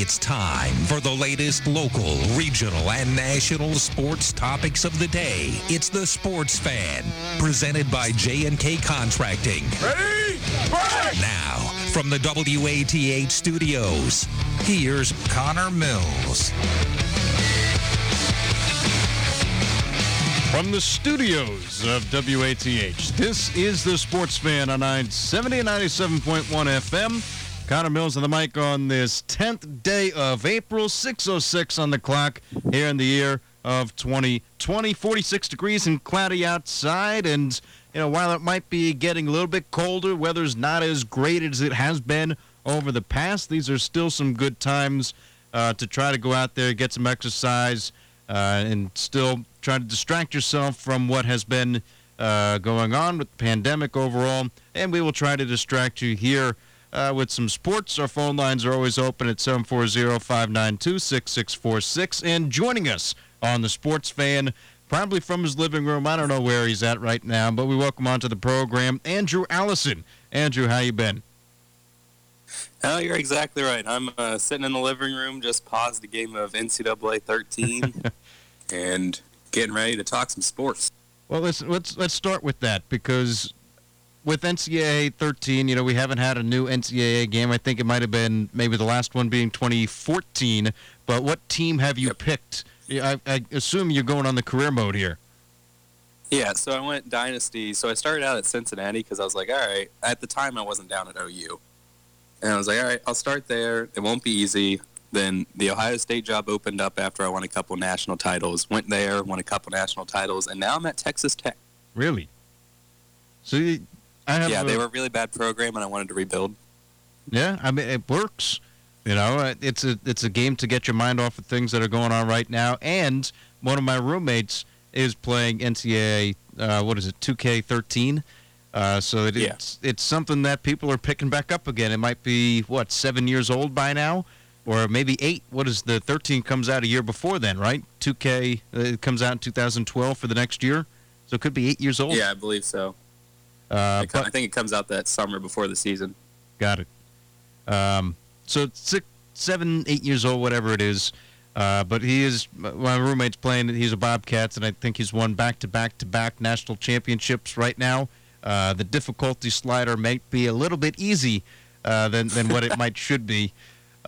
It's time for the latest local, regional, and national sports topics of the day. It's the Sports Fan, presented by J&K Contracting. Ready? Break! Now, from the WATH studios, here's Connor Mills. From the studios of WATH, this is the Sports Fan on 970 and 97.1 FM. Connor Mills on the mic on this 10th day of April, 6.06 on the clock here in the year of 2020. 46 degrees and cloudy outside. And, you know, while it might be getting a little bit colder, weather's not as great as it has been over the past. These are still some good times uh, to try to go out there, get some exercise, uh, and still try to distract yourself from what has been uh, going on with the pandemic overall. And we will try to distract you here uh, with some sports. Our phone lines are always open at 740 592 6646. And joining us on the Sports Fan, probably from his living room. I don't know where he's at right now, but we welcome onto the program Andrew Allison. Andrew, how you been? Oh, you're exactly right. I'm uh, sitting in the living room, just paused a game of NCAA 13, and getting ready to talk some sports. Well, let's let's let's start with that because with NCAA 13, you know, we haven't had a new NCAA game. I think it might have been maybe the last one being 2014. But what team have you picked? I, I assume you're going on the career mode here. Yeah, so I went Dynasty. So I started out at Cincinnati because I was like, all right. At the time, I wasn't down at OU. And I was like, all right, I'll start there. It won't be easy. Then the Ohio State job opened up after I won a couple national titles. Went there, won a couple national titles, and now I'm at Texas Tech. Really? So you, yeah, they were a really bad program, and I wanted to rebuild. Yeah, I mean it works. You know, uh, it's a it's a game to get your mind off of things that are going on right now. And one of my roommates is playing NCAA. Uh, what is it, 2K13? Uh, so it, yeah. it's it's something that people are picking back up again. It might be what seven years old by now, or maybe eight. What is the 13 comes out a year before then, right? 2K uh, comes out in 2012 for the next year, so it could be eight years old. Yeah, I believe so. Uh, but, I think it comes out that summer before the season. Got it. Um, so six, seven, eight years old, whatever it is. Uh, but he is my roommate's playing. He's a Bobcats, and I think he's won back to back to back national championships right now. Uh, the difficulty slider might be a little bit easy uh, than than what it might should be.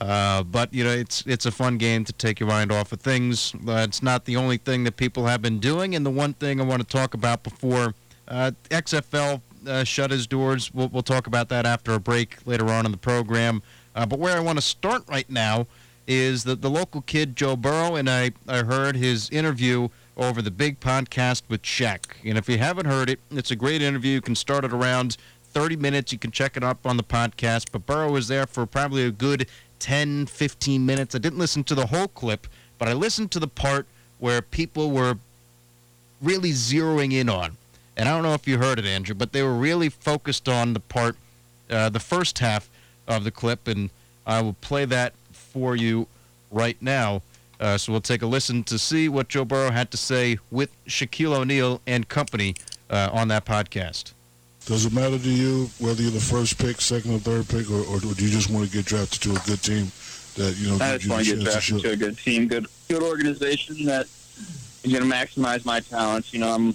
Uh, but you know, it's it's a fun game to take your mind off of things. it's not the only thing that people have been doing, and the one thing I want to talk about before uh, XFL uh, shut his doors. We'll, we'll talk about that after a break later on in the program. Uh, but where I want to start right now is that the local kid, Joe Burrow, and I, I heard his interview over the big podcast with Shaq. And if you haven't heard it, it's a great interview. You can start it around 30 minutes. You can check it up on the podcast. But Burrow was there for probably a good 10, 15 minutes. I didn't listen to the whole clip, but I listened to the part where people were really zeroing in on and I don't know if you heard it, Andrew, but they were really focused on the part, uh, the first half of the clip, and I will play that for you right now. Uh, so we'll take a listen to see what Joe Burrow had to say with Shaquille O'Neal and company uh, on that podcast. Does it matter to you whether you're the first pick, second, or third pick, or, or do you just want to get drafted to a good team that you know? I just want to get drafted to a good team, good good organization that is going to maximize my talents. You know, I'm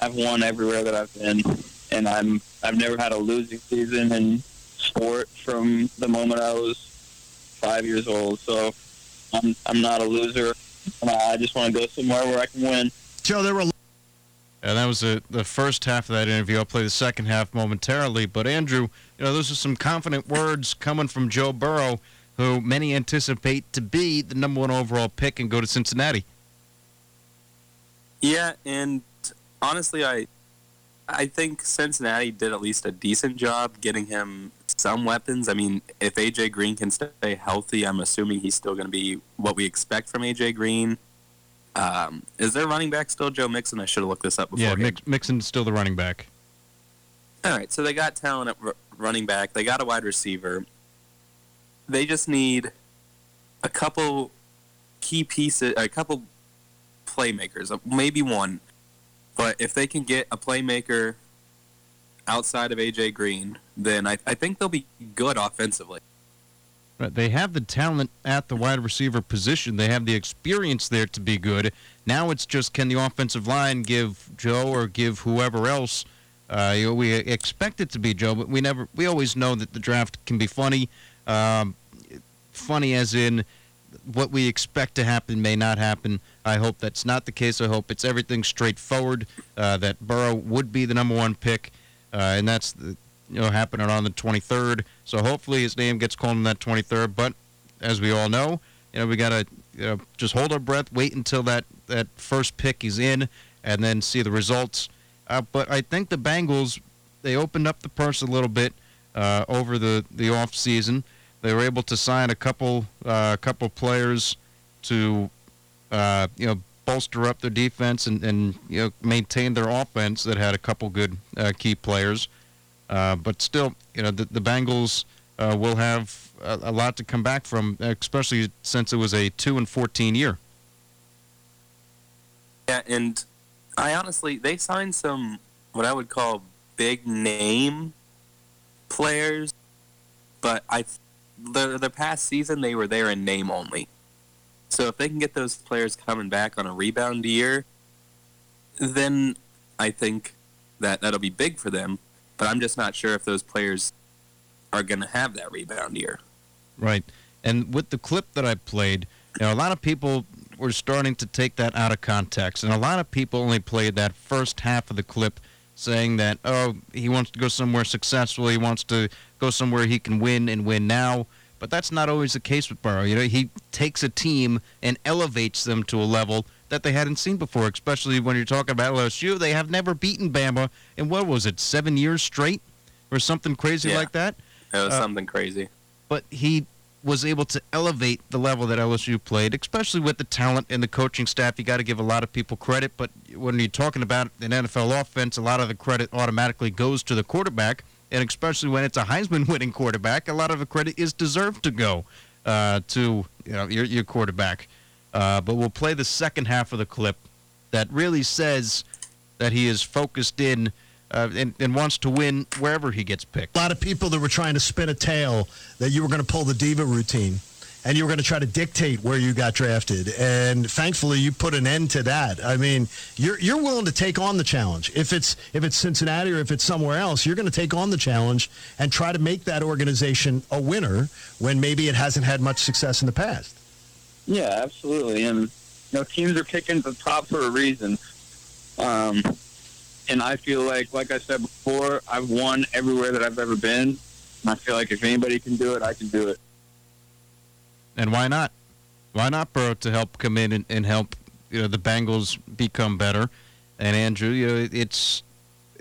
I've won everywhere that I've been, and I'm I've never had a losing season in sport from the moment I was five years old. So I'm I'm not a loser. Uh, I just want to go somewhere where I can win. Joe, there were. And that was the, the first half of that interview. I'll play the second half momentarily. But, Andrew, you know, those are some confident words coming from Joe Burrow, who many anticipate to be the number one overall pick and go to Cincinnati. Yeah, and honestly, I I think Cincinnati did at least a decent job getting him some weapons. I mean, if AJ Green can stay healthy, I'm assuming he's still going to be what we expect from AJ Green. Um, is their running back still Joe Mixon? I should have looked this up before. Yeah, Mix, Mixon's still the running back. All right, so they got talent at r- running back. They got a wide receiver. They just need a couple key pieces, a couple playmakers, maybe one but if they can get a playmaker outside of AJ Green, then I, I think they'll be good offensively. They have the talent at the wide receiver position. They have the experience there to be good. Now it's just can the offensive line give Joe or give whoever else. Uh, you know, we expect it to be Joe, but we never. We always know that the draft can be funny. Um, funny as in what we expect to happen may not happen. I hope that's not the case. I hope it's everything straightforward. Uh, that Burrow would be the number one pick, uh, and that's the, you know happening on the 23rd. So hopefully his name gets called on that 23rd. But as we all know, you know we gotta you know, just hold our breath, wait until that that first pick is in, and then see the results. Uh, but I think the Bengals they opened up the purse a little bit uh, over the the off season. They were able to sign a couple uh, couple players to uh, you know bolster up their defense and, and you know maintain their offense that had a couple good uh, key players. Uh, but still, you know, the, the Bengals uh, will have a, a, lot to come back from, especially since it was a two and fourteen year. Yeah, and I honestly they signed some what I would call big name players, but I the the past season they were there in name only. So if they can get those players coming back on a rebound year, then I think that that'll be big for them. But I'm just not sure if those players are going to have that rebound year. Right. And with the clip that I played, you know, a lot of people were starting to take that out of context, and a lot of people only played that first half of the clip, saying that oh, he wants to go somewhere successful, he wants to go somewhere he can win and win now. But that's not always the case with Burrow. You know, he takes a team and elevates them to a level that they hadn't seen before, especially when you're talking about LSU. They have never beaten Bama in what was it, seven years straight, or something crazy yeah. like that. It was uh, something crazy. But he was able to elevate the level that LSU played, especially with the talent and the coaching staff. You got to give a lot of people credit, but when you're talking about an NFL offense, a lot of the credit automatically goes to the quarterback and especially when it's a Heisman winning quarterback, a lot of the credit is deserved to go uh, to you know, your, your quarterback. Uh, but we'll play the second half of the clip that really says that he is focused in uh, and, and, wants to win wherever he gets picked. A lot of people that were trying to spin a tale that you were going to pull the diva routine and you were going to try to dictate where you got drafted. And thankfully, you put an end to that. I mean, you're you're willing to take on the challenge. If it's if it's Cincinnati or if it's somewhere else, you're going to take on the challenge and try to make that organization a winner when maybe it hasn't had much success in the past. Yeah, absolutely. And you know, teams are picking the top for a reason. Um, and I feel like, like I said before, I've won everywhere that I've ever been. And I feel like if anybody can do it, I can do it. And why not? Why not Burrow to help come in and, and help you know the Bengals become better? And Andrew, you know, it's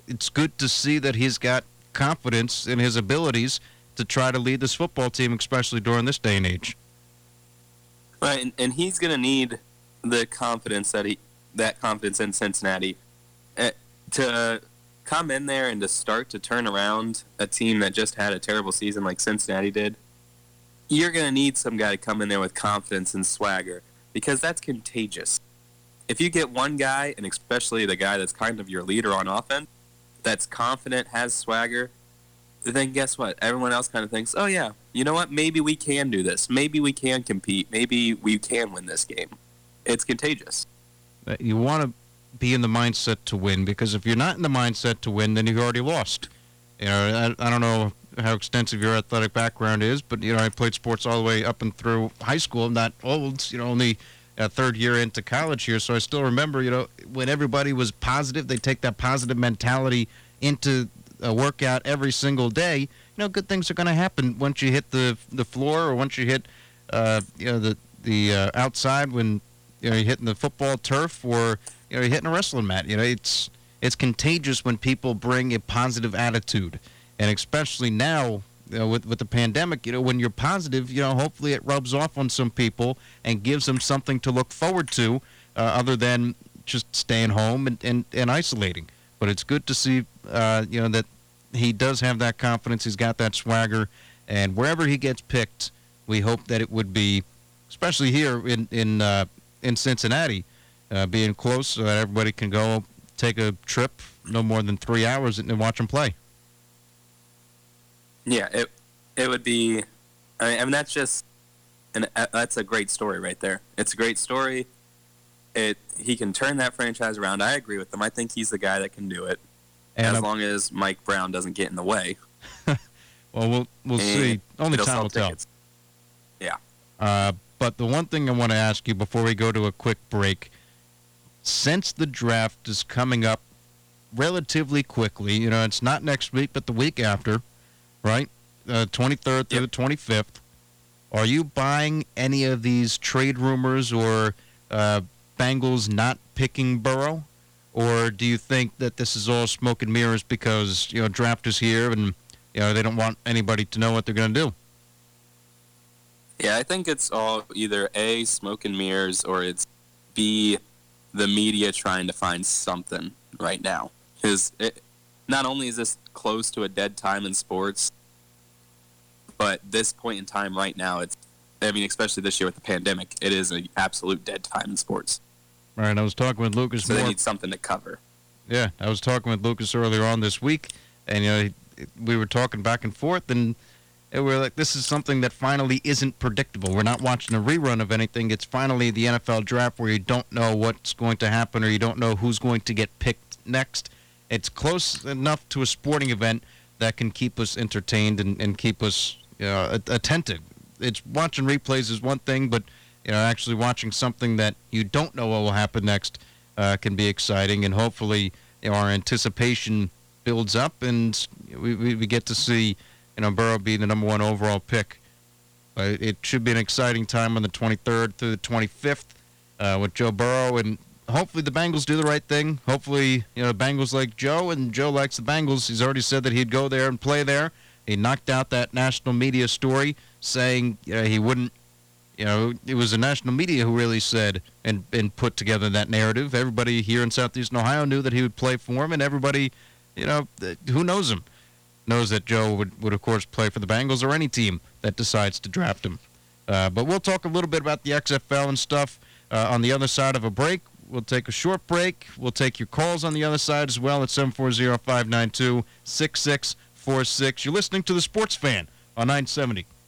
it's good to see that he's got confidence in his abilities to try to lead this football team, especially during this day and age. Right, and, and he's going to need the confidence that he that confidence in Cincinnati uh, to come in there and to start to turn around a team that just had a terrible season like Cincinnati did you're going to need some guy to come in there with confidence and swagger because that's contagious. If you get one guy, and especially the guy that's kind of your leader on offense, that's confident, has swagger, then guess what? Everyone else kind of thinks, oh, yeah, you know what? Maybe we can do this. Maybe we can compete. Maybe we can win this game. It's contagious. Uh, you want to be in the mindset to win because if you're not in the mindset to win, then you've already lost. You know, I, I don't know how extensive your athletic background is, but you know I played sports all the way up and through high school. I'm not old, you know, only a third year into college here, so I still remember, you know, when everybody was positive, they take that positive mentality into a workout every single day. You know, good things are going to happen once you hit the the floor or once you hit, uh, you know, the the uh, outside when you know you're hitting the football turf or you know you're hitting a wrestling mat. You know, it's it's contagious when people bring a positive attitude and especially now you know, with with the pandemic, you know, when you're positive, you know, hopefully it rubs off on some people and gives them something to look forward to, uh, other than just staying home and, and, and isolating. But it's good to see, uh, you know, that he does have that confidence. He's got that swagger, and wherever he gets picked, we hope that it would be, especially here in in uh, in Cincinnati, uh, being close so that everybody can go take a trip, no more than three hours, and watch him play. Yeah, it it would be I mean, that's just, and uh, that's a great story right there. It's a great story. It he can turn that franchise around. I agree with him. I think he's the guy that can do it, And as I'm- long as Mike Brown doesn't get in the way. well, we'll we'll And see. Only time will tell. Yeah. Uh, but the one thing I want to ask you before we go to a quick break, since the draft is coming up relatively quickly, you know, it's not next week, but the week after, right? Uh, 23rd through the 25th. Are you buying any of these trade rumors or uh, Bengals not picking Burrow? Or do you think that this is all smoke and mirrors because, you know, draft is here and, you know, they don't want anybody to know what they're going to do? Yeah, I think it's all either A, smoke and mirrors, or it's B, the media trying to find something right now. Because not only is this close to a dead time in sports, but this point in time right now, it's, I mean, especially this year with the pandemic, it is an absolute dead time in sports. Right, I was talking with Lucas So they need something to cover. Yeah, I was talking with Lucas earlier on this week, and you know, he- we were talking back and forth, and we were like, "This is something that finally isn't predictable. We're not watching a rerun of anything. It's finally the NFL draft where you don't know what's going to happen, or you don't know who's going to get picked next. It's close enough to a sporting event that can keep us entertained and, and keep us you know, attentive. It's watching replays is one thing, but you know, actually watching something that you don't know what will happen next uh, can be exciting, and hopefully, you know, our anticipation builds up, and we, we, get to see, you know, Burrow be the number one overall pick. Uh, it should be an exciting time on the 23rd through the 25th uh, with Joe Burrow, and hopefully the Bengals do the right thing. Hopefully, you know, Bengals like Joe, and Joe likes the Bengals. He's already said that he'd go there and play there. He knocked out that national media story saying uh, he wouldn't you know, it was the national media who really said and, and put together that narrative. Everybody here in Southeastern Ohio knew that he would play for him, and everybody, you know, who knows him, knows that Joe would, would, of course, play for the Bengals or any team that decides to draft him. Uh, but we'll talk a little bit about the XFL and stuff uh, on the other side of a break. We'll take a short break. We'll take your calls on the other side as well at 740 592 6646. You're listening to The Sports Fan on 970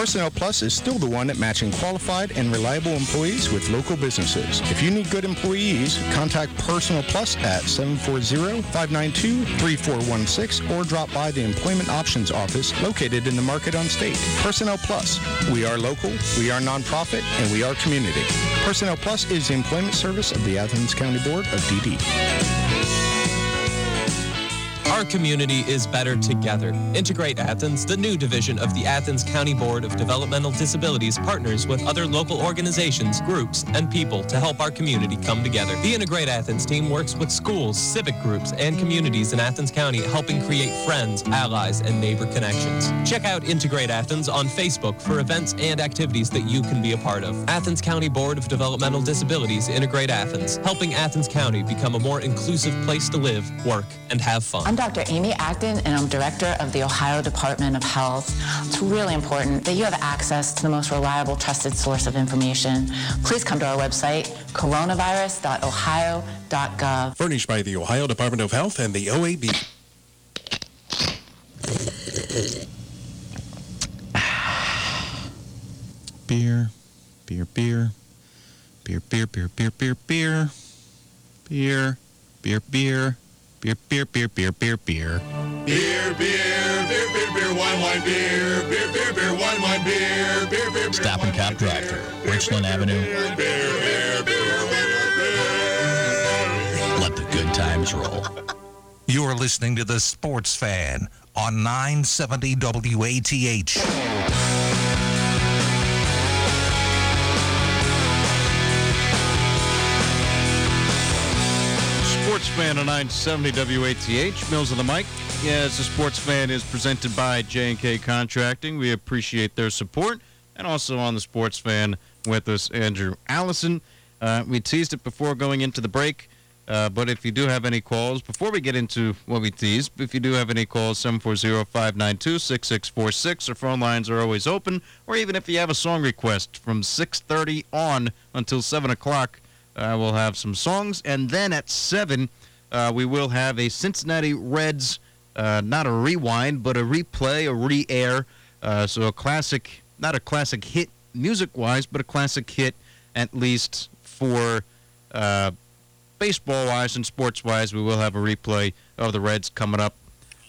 Personnel Plus is still the one at matching qualified and reliable employees with local businesses. If you need good employees, contact Personnel Plus at 740-592-3416 or drop by the Employment Options Office located in the Market on State. Personnel Plus. We are local, we are nonprofit, and we are community. Personnel Plus is the employment service of the Athens County Board of DD. Our community is better together. Integrate Athens, the new division of the Athens County Board of Developmental Disabilities, partners with other local organizations, groups, and people to help our community come together. The Integrate Athens team works with schools, civic groups, and communities in Athens County, helping create friends, allies, and neighbor connections. Check out Integrate Athens on Facebook for events and activities that you can be a part of. Athens County Board of Developmental Disabilities Integrate Athens, helping Athens County become a more inclusive place to live, work, and have fun. I'm Dr. Amy Acton, and I'm director of the Ohio Department of Health. It's really important that you have access to the most reliable, trusted source of information. Please come to our website, coronavirus.ohio.gov. Furnished by the Ohio Department of Health and the OAB. Beer, beer, beer, beer, beer, beer, beer, beer, beer, beer, beer, beer, beer, beer, beer, beer, beer, beer. Beer, beer, beer, beer, beer, wine, wine, beer, beer, beer, beer, wine, wine, beer, beer, beer, beer. Stop and Cop Drive-Thru, Richland Avenue. Beer, beer, beer, beer, beer. Let the good times roll. You're listening to The Sports Fan on 970 WATH. Sports Fan on 970 WATH. Mills on the mic. Yes, the Sports Fan is presented by J&K Contracting. We appreciate their support. And also on the Sports Fan with us, Andrew Allison. Uh, we teased it before going into the break. Uh, but if you do have any calls, before we get into what we teased, if you do have any calls, 740-592-6646. Our phone lines are always open. Or even if you have a song request from 6.30 on until 7 o'clock, uh, we'll have some songs. And then at 7, uh, we will have a Cincinnati Reds, uh, not a rewind, but a replay, a re-air. Uh, so a classic, not a classic hit music-wise, but a classic hit at least for uh, baseball-wise and sports-wise. We will have a replay of the Reds coming up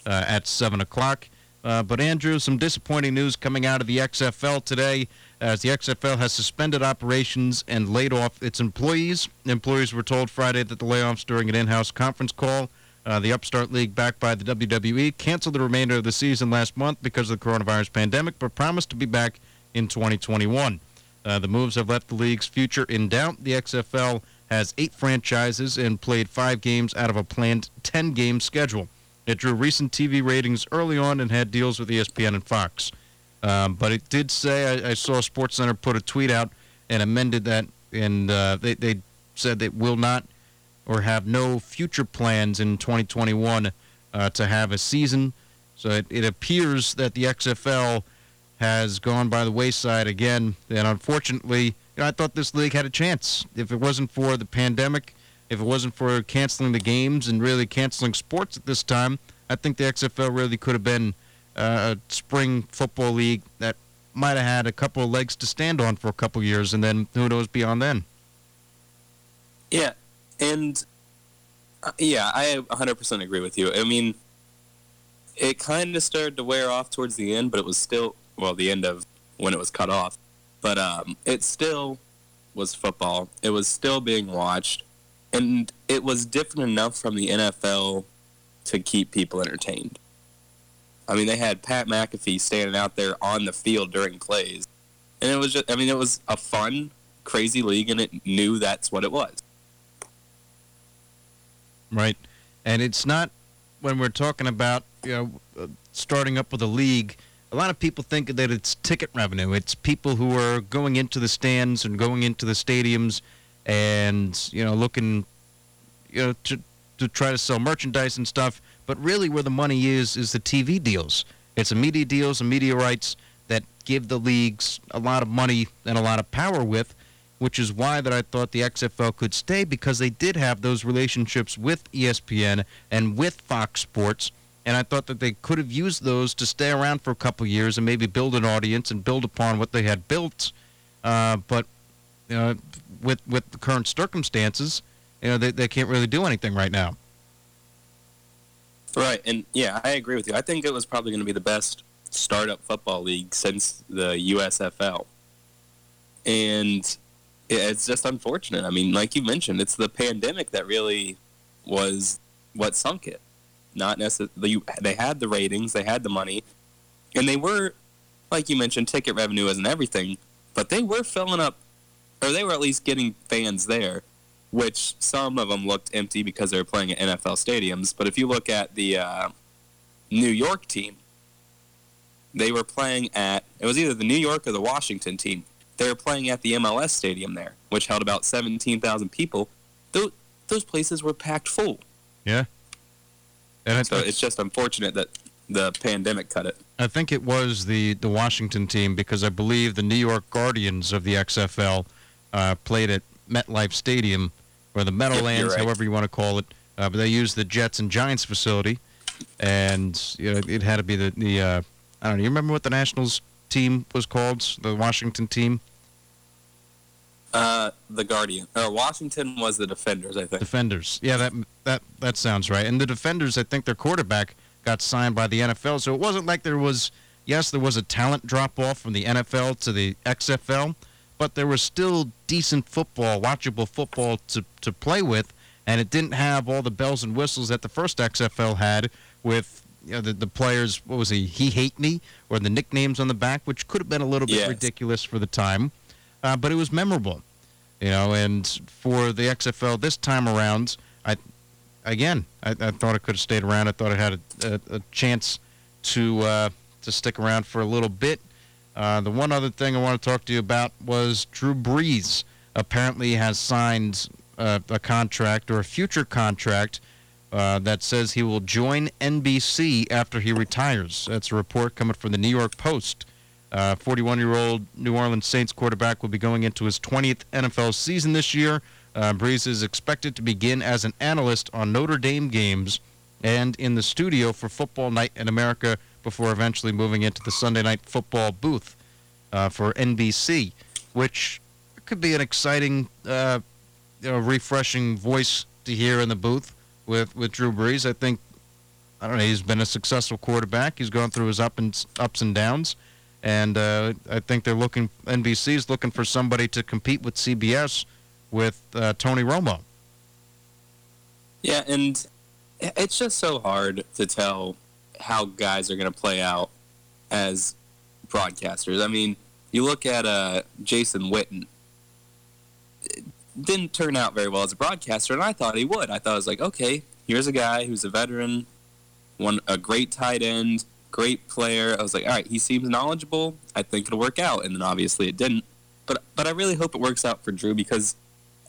uh, at 7 o'clock. But Andrew, some disappointing news coming out of the XFL today as the XFL has suspended operations and laid off its employees. Employees were told Friday that the layoffs during an in-house conference call. Uh, the Upstart League, backed by the WWE, canceled the remainder of the season last month because of the coronavirus pandemic, but promised to be back in 2021. Uh, the moves have left the league's future in doubt. The XFL has eight franchises and played five games out of a planned 10 game schedule. It drew recent TV ratings early on and had deals with ESPN and Fox. Um, but it did say, I, I saw SportsCenter put a tweet out and amended that, and uh, they, they said they will not or have no future plans in 2021 uh, to have a season. So it, it appears that the XFL has gone by the wayside again. And unfortunately, you know, I thought this league had a chance. If it wasn't for the pandemic, if it wasn't for canceling the games and really canceling sports at this time, I think the XFL really could have been uh, a spring football league that might have had a couple of legs to stand on for a couple years, and then who knows beyond then. Yeah, and uh, yeah, I 100% agree with you. I mean, it kind of started to wear off towards the end, but it was still well, the end of when it was cut off. But um, it still was football. It was still being watched, and it was different enough from the NFL to keep people entertained. I mean, they had Pat McAfee standing out there on the field during plays, and it was just, I mean, it was a fun, crazy league, and it knew that's what it was. Right, and it's not when we're talking about you know uh, starting up with a league. A lot of people think that it's ticket revenue. It's people who are going into the stands and going into the stadiums, and you know looking, you know, to to try to sell merchandise and stuff. But really, where the money is is the TV deals. It's the media deals and media rights that give the leagues a lot of money and a lot of power with, which is why that I thought the XFL could stay because they did have those relationships with ESPN and with Fox Sports. And I thought that they could have used those to stay around for a couple years and maybe build an audience and build upon what they had built. Uh, but with with the current circumstances, you know, they, they can't really do anything right now. Right, and yeah, I agree with you. I think it was probably going to be the best startup football league since the USFL. And it's just unfortunate. I mean, like you mentioned, it's the pandemic that really was what sunk it. Not necessarily, they had the ratings, they had the money, and they were, like you mentioned, ticket revenue isn't everything, but they were filling up, or they were at least getting fans there which some of them looked empty because they were playing at NFL stadiums. But if you look at the uh, New York team, they were playing at it was either the New York or the Washington team. They were playing at the MLS stadium there, which held about seventeen thousand people. Those those places were packed full. Yeah. And so it's just unfortunate that the pandemic cut it. I think it was the, the Washington team because I believe the New York Guardians of the XFL uh, played at MetLife Stadium or the Meadowlands, right. however you want to call it. Uh, but they used the Jets and Giants facility, and you know, it had to be the the uh, I don't know. You remember what the Nationals team was called? The Washington team. Uh, the Guardian or Washington was the Defenders, I think. Defenders. Yeah, that that that sounds right. And the Defenders, I think their quarterback got signed by the NFL, so it wasn't like there was. Yes, there was a talent drop off from the NFL to the XFL, but there was still decent football, watchable football to to play with, and it didn't have all the bells and whistles that the first XFL had with you know, the, the players, what was he, he hate me, or the nicknames on the back, which could have been a little bit Yes. ridiculous for the time, uh, but it was memorable, you know. And for the XFL this time around, I again, I, I thought it could have stayed around. I thought it had a, a, a chance to uh, to stick around for a little bit. Uh, the one other thing I want to talk to you about was Drew Brees. Apparently, has signed uh, a contract or a future contract uh, that says he will join NBC after he retires. That's a report coming from the New York Post. 41 year old New Orleans Saints quarterback will be going into his 20th NFL season this year. Uh, Brees is expected to begin as an analyst on Notre Dame games and in the studio for Football Night in America before eventually moving into the Sunday Night Football booth uh, for NBC, which could be an exciting, uh, you know, refreshing voice to hear in the booth with, with Drew Brees. I think, I don't know, he's been a successful quarterback. He's gone through his up and, ups and downs. And uh, I think they're looking, NBC's looking for somebody to compete with CBS with uh, Tony Romo. Yeah, and it's just so hard to tell how guys are going to play out as broadcasters. I mean, you look at uh, Jason Witten. It didn't turn out very well as a broadcaster, and I thought he would. I thought I was like, okay, here's a guy who's a veteran, one a great tight end, great player. I was like, all right, he seems knowledgeable. I think it'll work out, and then obviously it didn't. But but I really hope it works out for Drew because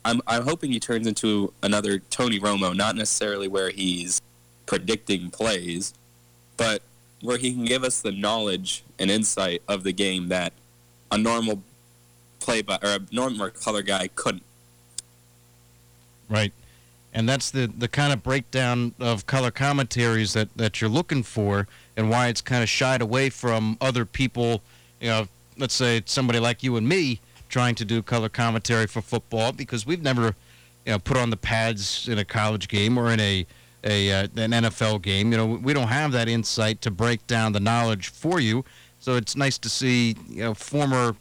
I'm I'm hoping he turns into another Tony Romo, not necessarily where he's predicting plays, but where he can give us the knowledge and insight of the game that a normal play by or a normal color guy couldn't. Right. And that's the, the kind of breakdown of color commentaries that, that you're looking for and why it's kind of shied away from other people, you know, let's say somebody like you and me trying to do color commentary for football because we've never, you know, put on the pads in a college game or in a, a uh, an NFL game. You know, we don't have that insight to break down the knowledge for you. So it's nice to see, you know, former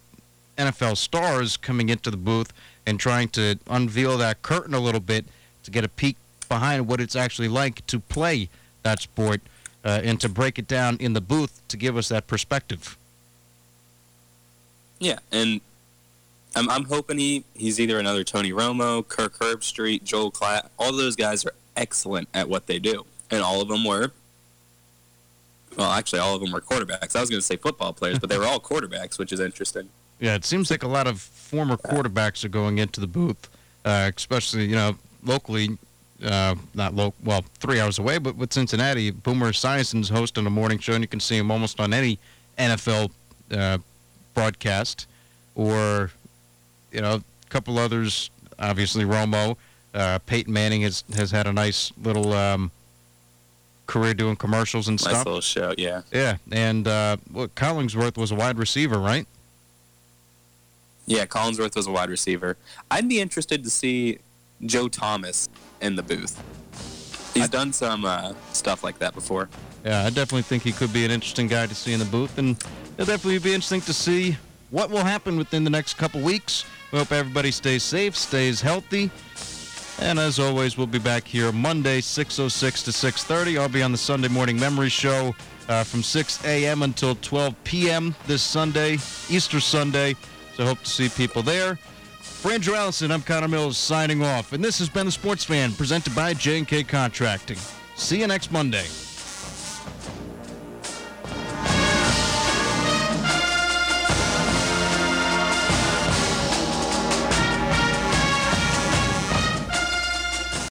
NFL stars coming into the booth and trying to unveil that curtain a little bit to get a peek behind what it's actually like to play that sport uh, and to break it down in the booth to give us that perspective. Yeah, and I'm, I'm hoping he, he's either another Tony Romo, Kirk Herbstreit, Joel Klatt. All those guys are excellent at what they do, and all of them were. Well, actually, all of them were quarterbacks. I was going to say football players, but they were all quarterbacks, which is interesting. Yeah, it seems like a lot of former quarterbacks are going into the booth, uh, especially you know locally. Uh, not local, well, three hours away, but with Cincinnati, Boomer Esiason's hosting a morning show, and you can see him almost on any NFL uh, broadcast, or you know, a couple others. Obviously, Romo, uh, Peyton Manning has has had a nice little um, career doing commercials and Nice stuff. little show, yeah. Yeah, and uh, Collinsworth was a wide receiver, right? Yeah, Collinsworth was a wide receiver. I'd be interested to see Joe Thomas in the booth. He's done some uh, stuff like that before. Yeah, I definitely think he could be an interesting guy to see in the booth, and it'll definitely be interesting to see what will happen within the next couple weeks. We hope everybody stays safe, stays healthy, and as always, we'll be back here Monday, 6:06 to 6:30. I'll be on the Sunday Morning Memory Show uh, from 6 a.m. until 12 p.m. this Sunday, Easter Sunday. So hope to see people there. For Andrew Allison, I'm Connor Mills signing off, and this has been the Sports Fan presented by J&K Contracting. See you next Monday.